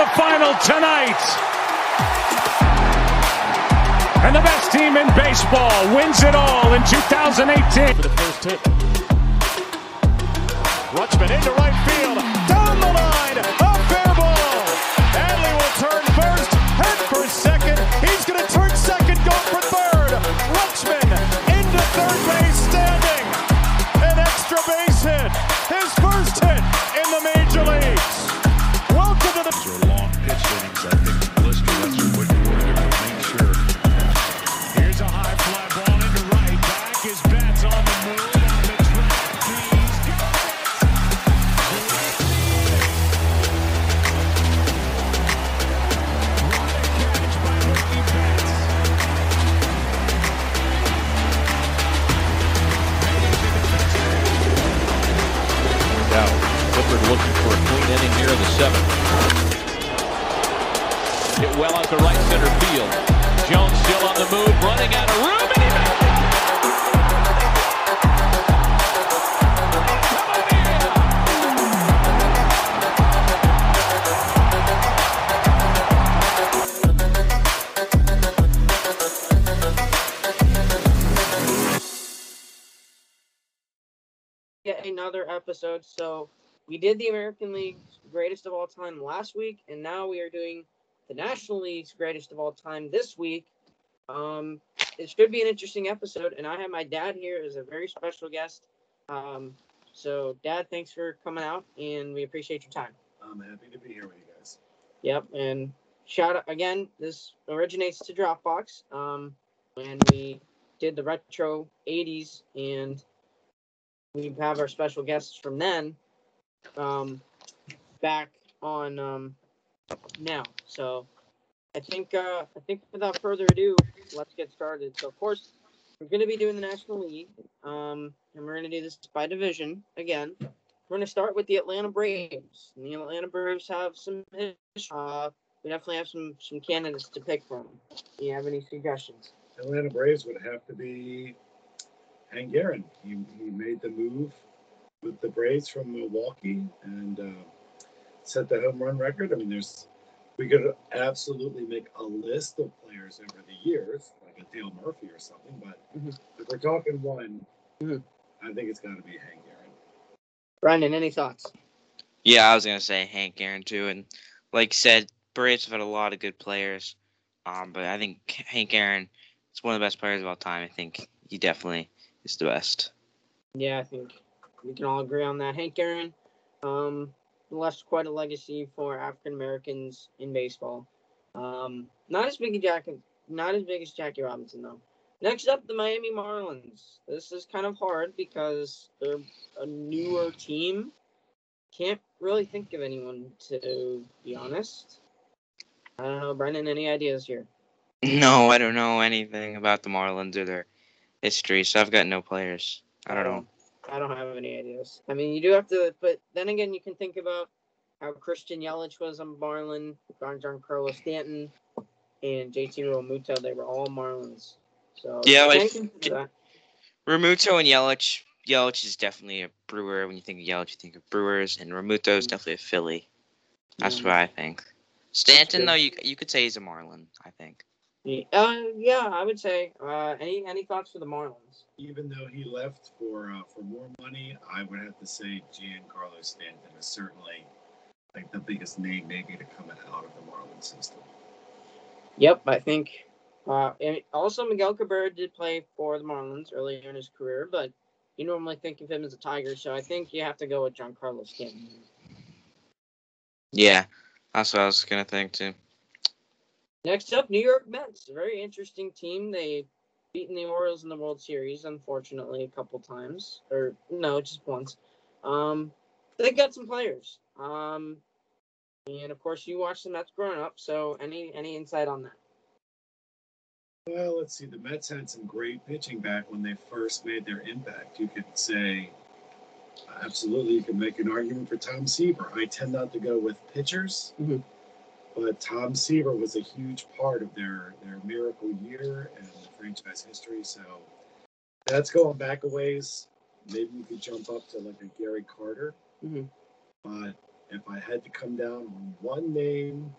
the final tonight. And the best team in baseball wins it all in 2018. For the first hit. Rutschman into right field. Another episode. So we did the American League's greatest of all time last week, and now we are doing the National League's greatest of all time this week. Um, it should be an interesting episode, and I have my dad here as a very special guest. Um, so, Dad, thanks for coming out, and we appreciate your time. I'm happy to be here with you guys. Yep, and shout out again. This originates to Dropbox. Um, when we did the retro '80s, and we have our special guests from then, um, back on um, now. So, I think uh, I think without further ado, let's get started. So, of course, we're going to be doing the National League, um, and we're going to do this by division again. We're going to start with the Atlanta Braves. And the Atlanta Braves have some. Uh, we definitely have some some candidates to pick from. Do you have any suggestions? Atlanta Braves would have to be Hank Aaron. He, he made the move with the Braves from Milwaukee and uh, set the home run record. I mean, there's we could absolutely make a list of players over the years, like a Dale Murphy or something. But Mhm. if we're talking one, Mhm. I think it's got to be Hank Aaron. Brandon, any thoughts? Yeah, I was gonna say Hank Aaron too, and like you said, Braves have had a lot of good players. Um, but I think Hank Aaron is one of the best players of all time. I think he definitely is the best. Yeah, I think we can all agree on that. Hank Aaron um, left quite a legacy for African Americans in baseball. Um, not as big as Jackie, not as big as Jackie Robinson though. Next up, the Miami Marlins. This is kind of hard because they're a newer team. Can't really think of anyone to be honest. I don't know, Brendan. Any ideas here? No, I don't know anything about the Marlins or their history, so I've got no players. I don't know. I don't have any ideas. I mean, you do have to, but then again, you can think about how Christian Yelich was on Marlin, John Giancarlo Stanton, and JT Realmuto. They were all Marlins. So Yeah, like, can consider that. Realmuto and Yelich. Yelich is definitely a Brewer. When you think of Yelich, you think of Brewers, and Realmuto is mm. definitely a Philly. That's Yeah. what I think. Stanton, though, you you could say he's a Marlin. I think. Yeah, uh, yeah, I would say. Uh, any any thoughts for the Marlins? Even though he left for uh, for more money, I would have to say Giancarlo Stanton is certainly like the biggest name maybe to come out of the Marlins system. Yep, I think. Uh, and also Miguel Cabrera did play for the Marlins earlier in his career, but you normally think of him as a Tiger, so I think you have to go with Giancarlo Stanton. Yeah, that's what I was gonna think too. Next up, New York Mets. A very interesting team. They beaten the Orioles in the World Series, unfortunately, a couple times. Or no, just once. Um, they got some players. Um, and of course, you watched the Mets growing up. So, any any insight on that? Well, let's see. The Mets had some great pitching back when they first made their impact. You could say, absolutely, you could make an argument for Tom Seaver. I tend not to go with pitchers, Mhm. But Tom Seaver was a huge part of their their miracle year and the franchise history. So that's going back a ways. Maybe you could jump up to like a Gary Carter, Mhm. but if I had to come down on one name,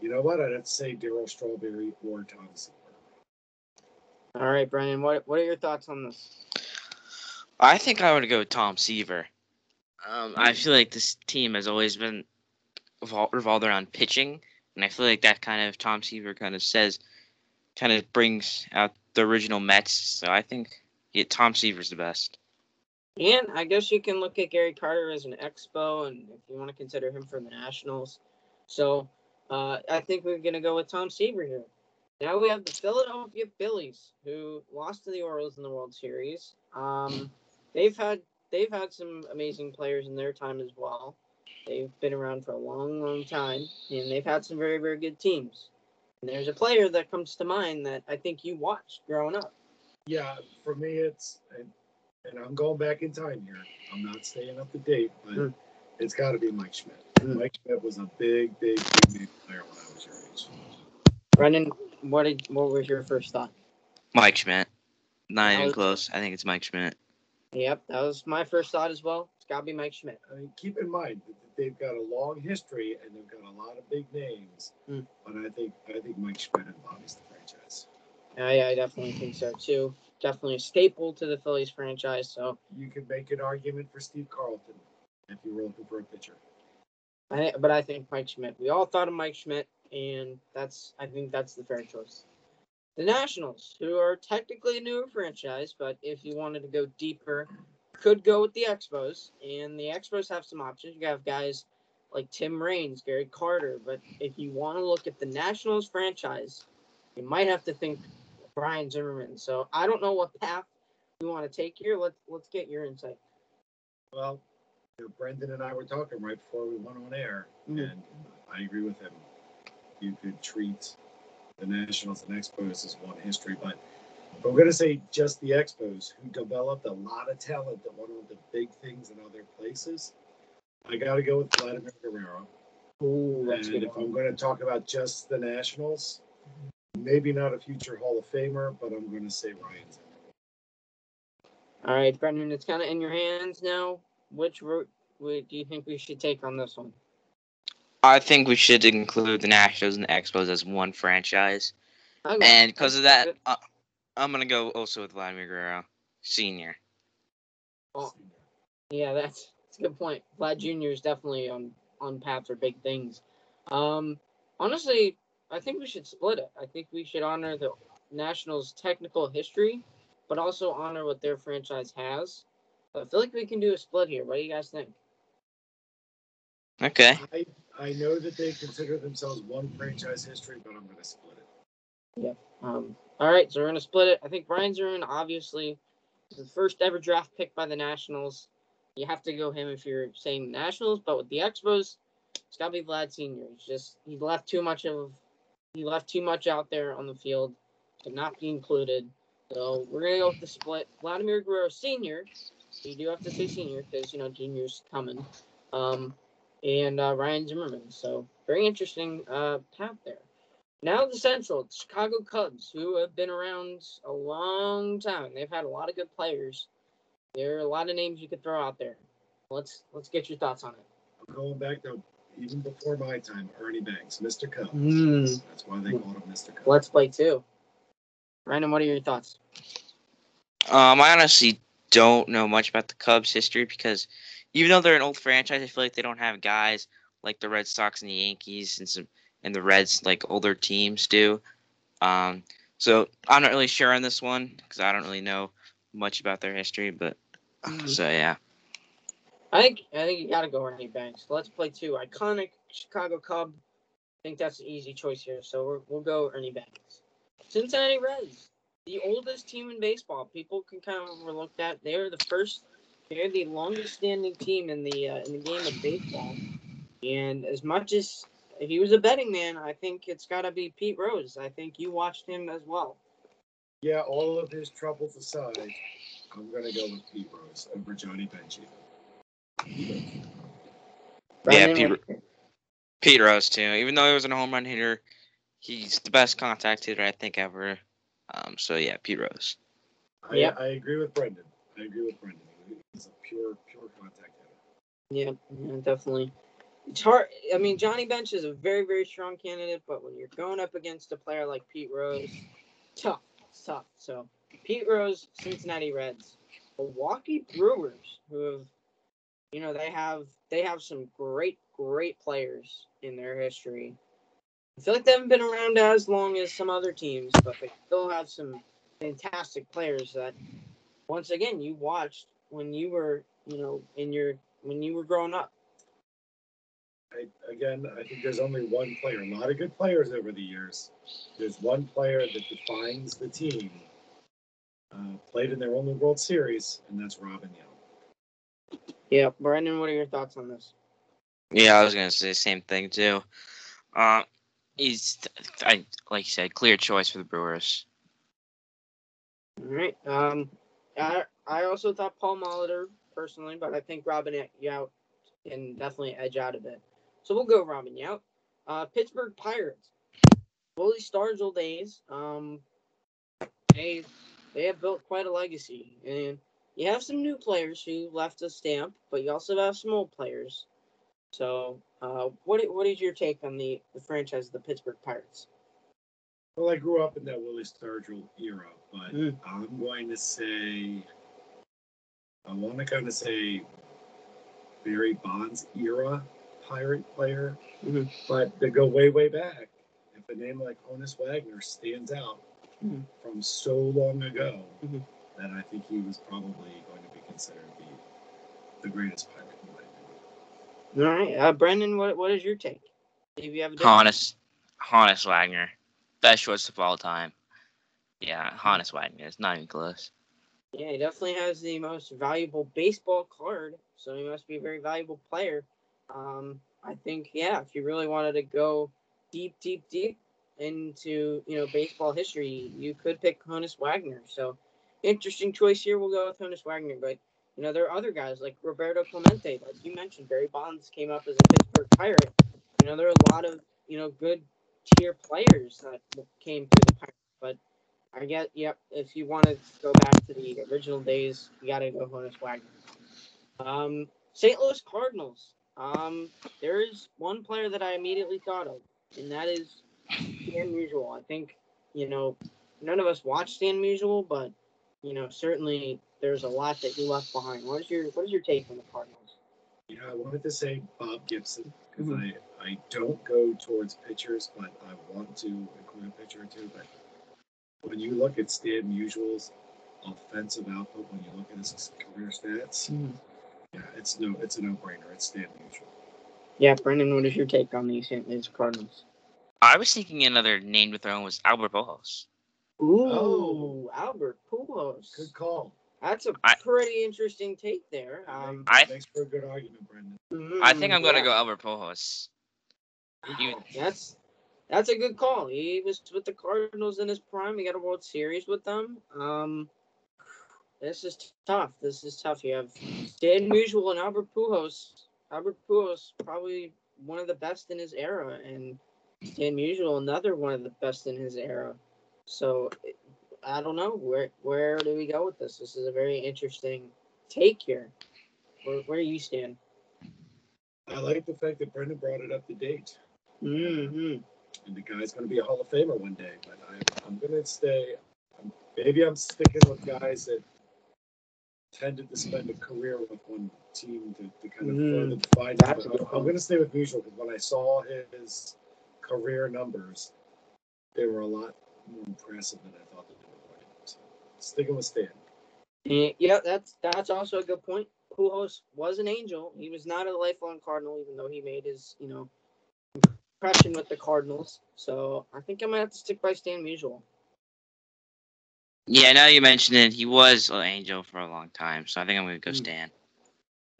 you know what? I'd have to say Daryl Strawberry or Tom Seaver. All right, Brennan, what what are your thoughts on this? I think I would go with Tom Seaver. Um, I feel like this team has always been revol- revolved around pitching, and I feel like that kind of Tom Seaver kind of says, kind of brings out the original Mets. So I think yeah, Tom Seaver's the best. And I guess you can look at Gary Carter as an expo, and if you want to consider him for the Nationals. So uh, I think we're going to go with Tom Seaver here. Now we have the Philadelphia Phillies, who lost to the Orioles in the World Series. Um, they've had they've had some amazing players in their time as well. They've been around for a long, long time, and they've had some very, very good teams. And there's a player that comes to mind that I think you watched growing up. Yeah, for me, it's and, and I'm going back in time here. I'm not staying up to date, but Mm. it's got to be Mike Schmidt. Mm. Mike Schmidt was a big, big, big, big player when I was your age. Brendan, what did what was your first thought? Mike Schmidt. Not even was- close. I think it's Mike Schmidt. Yep, that was my first thought as well. It's got to be Mike Schmidt. I mean, keep in mind that they've got a long history and they've got a lot of big names. Mm. But I think I think Mike Schmidt embodies the franchise. I, I definitely think so too. Definitely a staple to the Phillies franchise. So You could make an argument for Steve Carlton if you were looking for a pitcher. I, but I think Mike Schmidt. We all thought of Mike Schmidt, and that's I think that's the fair choice. The Nationals, who are technically a newer franchise, but if you wanted to go deeper, could go with the Expos, and the Expos have some options. You have guys like Tim Raines, Gary Carter, but if you want to look at the Nationals franchise, you might have to think Ryan Zimmerman. So I don't know what path we want to take here. Let's let's get your insight. Well, you know, Brendan and I were talking right before we went on air, Mhm. and I agree with him. You could treat the Nationals and Expos as one history, but if we're going to say just the Expos, who developed a lot of talent that went on to big things in other places, I got to go with Vladimir Guerrero. Ooh, that's And good. if I'm going to talk about just the Nationals, maybe not a future Hall of Famer, but I'm going to say Ryan All right, Brendan, it's kind of in your hands now. Which route would, do you think we should take on this one? I think we should include the Nationals and the Expos as one franchise. Okay. And because of that, uh, I'm gonna go also with Vladimir Guerrero, senior. Oh. Yeah, that's, that's a good point. Vlad Jr. is definitely on on path for big things. Um, honestly, I think we should split it. I think we should honor the Nationals' technical history, but also honor what their franchise has. I feel like we can do a split here. What do you guys think? Okay. I, I know that they consider themselves one franchise history, but I'm going to split it. Um, all right, so we're gonna split it. I think Ryan Zimmerman obviously is the first ever draft pick by the Nationals. You have to go him if you're saying Nationals, but with the Expos, it's gotta be Vlad Senior. He's just he left too much of he left too much out there on the field to not be included. So we're gonna go with the split. Vladimir Guerrero Senior. You do have to say senior because you know junior's coming. Um, and uh, Ryan Zimmerman. So very interesting uh, path there. Now the Central, the Chicago Cubs, who have been around a long time. They've had a lot of good players. There are a lot of names you could throw out there. Let's let's get your thoughts on it. I'm going back to even before my time, Ernie Banks, Mr. Cubs. Mm. That's why they called him Mr. Cubs. Let's play two. Brandon, what are your thoughts? Um, I honestly don't know much about the Cubs' history because even though they're an old franchise, I feel like they don't have guys like the Red Sox and the Yankees and some and the Reds like older teams do. Um, so I'm not really sure on this one because I don't really know much about their history. But Mhm. so yeah, I think I think you gotta go Ernie Banks. Let's play two. Iconic Chicago Cub. I think that's an easy choice here. So we're, we'll go Ernie Banks. Cincinnati Reds, the oldest team in baseball. People can kind of overlook that. They are the first. They're the longest standing team in the uh, in the game of baseball. And as much as he was a betting man, I think it's got to be Pete Rose. I think you watched him as well. Yeah, all of his troubles aside, I'm going to go with Pete Rose over Johnny Bench. yeah, Brandon, Pete, what- Pete Rose too. Even though he was a home run hitter, he's the best contact hitter I think ever. Um, so yeah, Pete Rose. I, Yep. I agree with Brendan. I agree with Brendan. He's a pure, pure contact hitter. Yeah, yeah, definitely. It's hard. I mean, Johnny Bench is a very, very strong candidate, but when you're going up against a player like Pete Rose, tough. It's tough. So, Pete Rose, Cincinnati Reds, Milwaukee Brewers, who have, you know, they have they have some great, great players in their history. I feel like they haven't been around as long as some other teams, but they still have some fantastic players that, once again, you watched when you were, you know, in your when you were growing up. I, again, I think there's only one player. A lot of good players over the years. There's one player that defines the team. Uh, played in their only World Series, and that's Robin Yount. Yeah, Brandon, what are your thoughts on this? Yeah, I was gonna say the same thing too. Uh, he's, I like you said, clear choice for the Brewers. All right. Um, I I also thought Paul Molitor personally, but I think Robin Yount can definitely edge out a bit. So we'll go Robin Yount. Uh, Pittsburgh Pirates. Willie Stargell days. Um, they they have built quite a legacy, and you have some new players who left a stamp, but you also have some old players. So, uh, what what is your take on the, the franchise of the Pittsburgh Pirates? Well, I grew up in that Willie Stargell era, but Mm. I'm going to say, I want to kind of say Barry Bonds era pirate player, Mhm. but to go way, way back, if a name like Honus Wagner stands out Mhm. from so long ago, Mhm. then I think he was probably going to be considered the, the greatest pirate in my opinion. All right, uh, Brendan, what what is your take? If you have a different- Honus, Honus Wagner, best shortstop of all time. Yeah, Honus Wagner. It's not even close. Yeah, he definitely has the most valuable baseball card, so he must be a very valuable player. Um, I think, yeah, if you really wanted to go deep, deep, deep into you know baseball history, you could pick Honus Wagner. So, interesting choice here. We'll go with Honus Wagner, but you know there are other guys like Roberto Clemente, like you mentioned. Barry Bonds came up as a Pittsburgh Pirate. You know there are a lot of you know good tier players that came through the Pirates, but I get, yep. If you want to go back to the original days, you got to go Honus Wagner. Um, St. Louis Cardinals. Um, there is one player that I immediately thought of, and that is Stan Musial. I think you know none of us watched Stan Musial, but you know certainly there's a lot that he left behind. What is your What is your take on the Cardinals? You know, I wanted to say Bob Gibson because Mhm. I, I don't go towards pitchers, but I want to include a pitcher or two. But when you look at Stan Musial's offensive output, when you look at his career stats, yeah, it's no, it's a no-brainer. It's Stan Musial. Yeah, Brendan, what is your take on the St. Louis Cardinals? I was thinking another name to throw in was Albert Pujols. Ooh, Oh. Albert Pujols. Good call. That's a I- pretty interesting take there. Um, I- Thanks for a good argument, Brendan. I think I'm gonna go Albert Pujols. You- That's that's a good call. He was with the Cardinals in his prime. He got a World Series with them. Um, this is tough. This is tough. You have Stan Musial and Albert Pujols. Albert Pujols probably one of the best in his era, and Stan Musial another one of the best in his era. So I don't know where where do we go with this. This is a very interesting take here. Where where do you stand? I like the fact that Brendan brought it up to date. Mm-hmm. and the guy's going to be a Hall of Famer one day. But I'm, I'm going to stay. I'm, maybe I'm sticking with guys that tended to spend a career with one team to, to kind of Mhm. further define. it. But I'm, I'm going to stay with Musial because when I saw his career numbers, they were a lot more impressive than I thought that they were going to. So sticking with Stan. Yeah, yeah, that's that's also a good point. Pujols was an angel. He was not a lifelong Cardinal, even though he made his, you know, impression with the Cardinals. So I think I might have to stick by Stan Musial. Yeah, now you mentioned it, he was an angel for a long time, so I think I'm gonna go Hmm. Stan.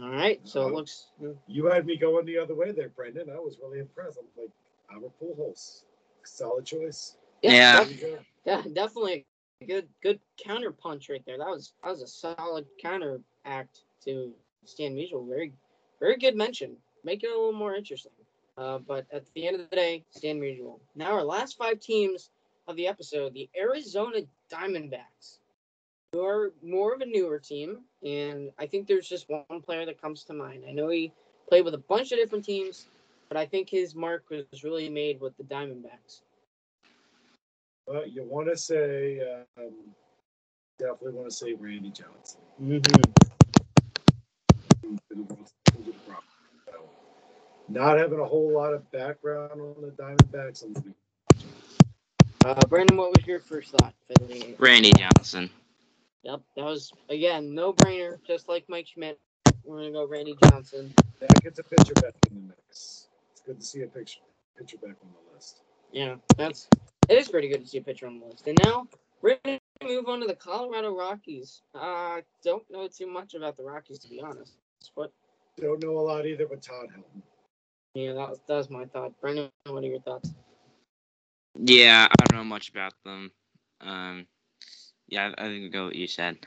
All right, so it looks You had me going the other way there, Brendan. I was really impressed. I'm like, I'm a Albert Pujols, solid choice. Yeah. There yeah, definitely a good good counter punch right there. That was that was a solid counter act to Stan Musial. Very very good mention. Make it a little more interesting. Uh, but at the end of the day, Stan Musial. Now our last five teams of the episode: the Arizona Diamondbacks, who are more of a newer team. and I think there's just one player that comes to mind. I know he played with a bunch of different teams, but I think his mark was really made with the Diamondbacks. Well, you want to say, um, definitely want to say Randy Johnson. Mm-hmm. Not having a whole lot of background on the Diamondbacks. I'm gonna- Uh, Brandon, what was your first thought for the Randy Johnson. Yep, that was again no brainer, just like Mike Schmidt. We're gonna go Randy Johnson. That gets a pitcher back in the mix. It's good to see a picture pitcher back on the list. Yeah, that's it is pretty good to see a pitcher on the list. And now we're gonna move on to the Colorado Rockies. Uh don't know too much about the Rockies to be honest. But Don't know a lot either, but Todd Helton. yeah, that was that was my thought. Brandon, what are your thoughts? Yeah, I don't know much about them. Um, yeah, I I think we go what you said.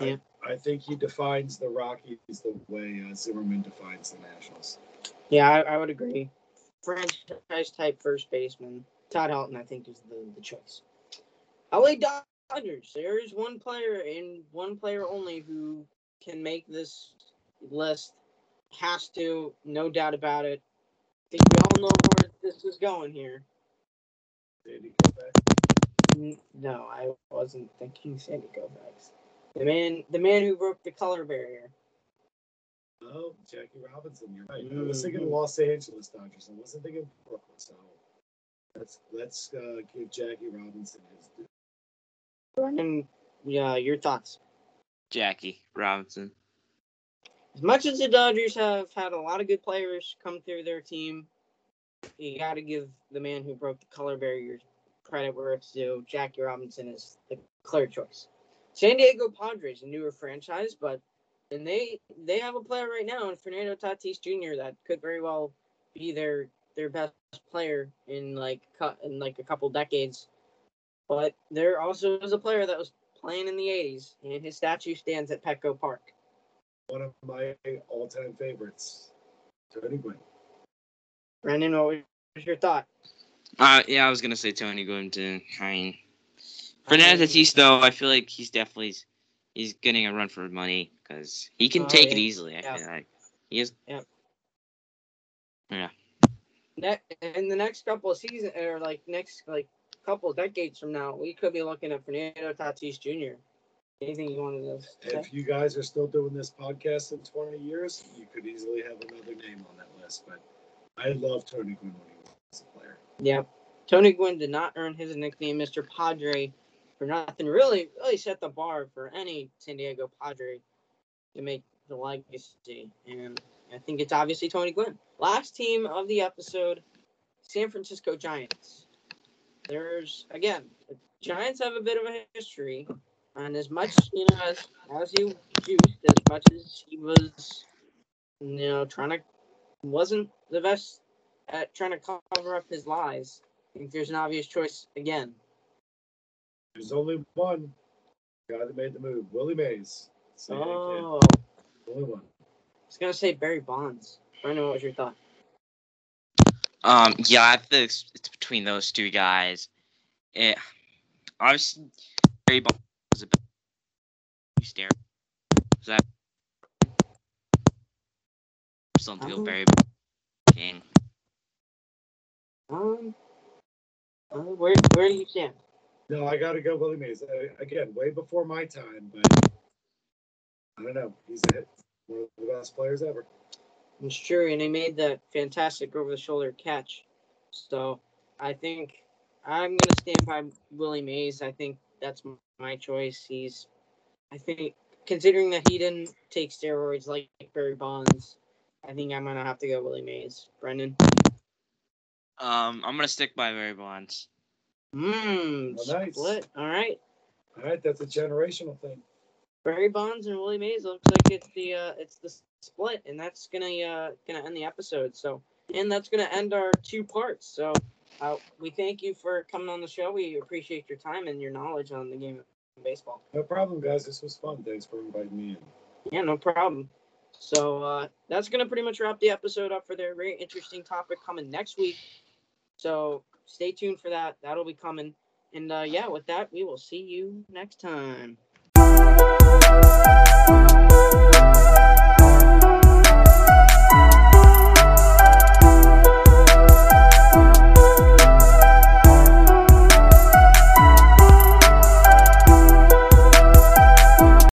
Yeah. I think he defines the Rockies the way uh, Zimmerman defines the Nationals. Yeah, I, I would agree. Franchise type first baseman. Todd Helton, I think, is the, the choice. LA Dodgers. There is one player and one player only who can make this list. Has to, no doubt about it. I think we all know where this is going here. Sandy Koufax. No, I wasn't thinking Sandy Koufax. The man, the man who broke the color barrier. Oh, Jackie Robinson. You're right. I was thinking Mhm. Los Angeles Dodgers. I wasn't thinking Brooklyn. So let's let's uh, give Jackie Robinson his due. Brandon, yeah, your thoughts. Jackie Robinson. as much as the Dodgers have had a lot of good players come through their team, you got to give the man who broke the color barrier credit where it's due. Jackie Robinson is the clear choice. San Diego Padres, a newer franchise, but and they they have a player right now in Fernando Tatis Jr. that could very well be their their best player in like cu- in like a couple decades. But there also is a player that was playing in the '80s, and his statue stands at Petco Park. One of my all-time favorites, Tony Gwynn. Brandon, what was your thought? Uh, yeah, I was gonna say Tony Gwynn to I mean, Fernando Tatis though, I feel like he's definitely he's getting a run for money because he can Oh, take yeah. it easily. I Yeah. feel like he is. Ne- in the next couple of seasons, or like next like couple of decades from now, we could be looking at Fernando Tatis Jr. Anything you wanted to say? If you guys are still doing this podcast in 20 years, you could easily have another name on that list. But I love Tony Gwynn when he was a player. Yeah. Tony Gwynn did not earn his nickname, Mr. Padre, for nothing. Really, really set the bar for any San Diego Padre to make the legacy. And I think it's obviously Tony Gwynn. Last team of the episode, San Francisco Giants. There's, again, the Giants have a bit of a history. And as much, you know, as, as he juiced, as much as he was, you know, trying to, wasn't the best at trying to cover up his lies. I think there's an obvious choice again. There's only one guy that made the move, Willie Mays. Say. Oh, Only one. I was gonna say Barry Bonds. Brandon, what was your thought? Um, yeah, I think it's, it's between those two guys. It obviously Barry Bonds was a bit stare. Was that something to go Um, Barry King? Um, uh, where where do you stand? No, I got to go Willie Mays. Uh, again, way before my time, but I don't know. He's a, one of the best players ever. It's true, and he made that fantastic over-the-shoulder catch. So I think I'm gonna stand by Willie Mays. I think that's my choice. He's, I think, considering that he didn't take steroids like Barry Bonds, I think I'm gonna have to go Willie Mays. Brendan. Um, I'm gonna stick by Barry Bonds. Mmm, Well, nice. split. All right. All right, that's a generational thing. Barry Bonds and Willie Mays looks like it's the uh, it's the split, and that's gonna uh, gonna end the episode. So, and that's gonna end our two parts. So, uh, we thank you for coming on the show. We appreciate your time and your knowledge on the game of baseball. No problem, guys. This was fun. Thanks for inviting me in. Yeah, no problem. So uh, that's gonna pretty much wrap the episode up for their very interesting topic coming next week. So stay tuned for that. That'll be coming. And uh, yeah, with that, we will see you next time.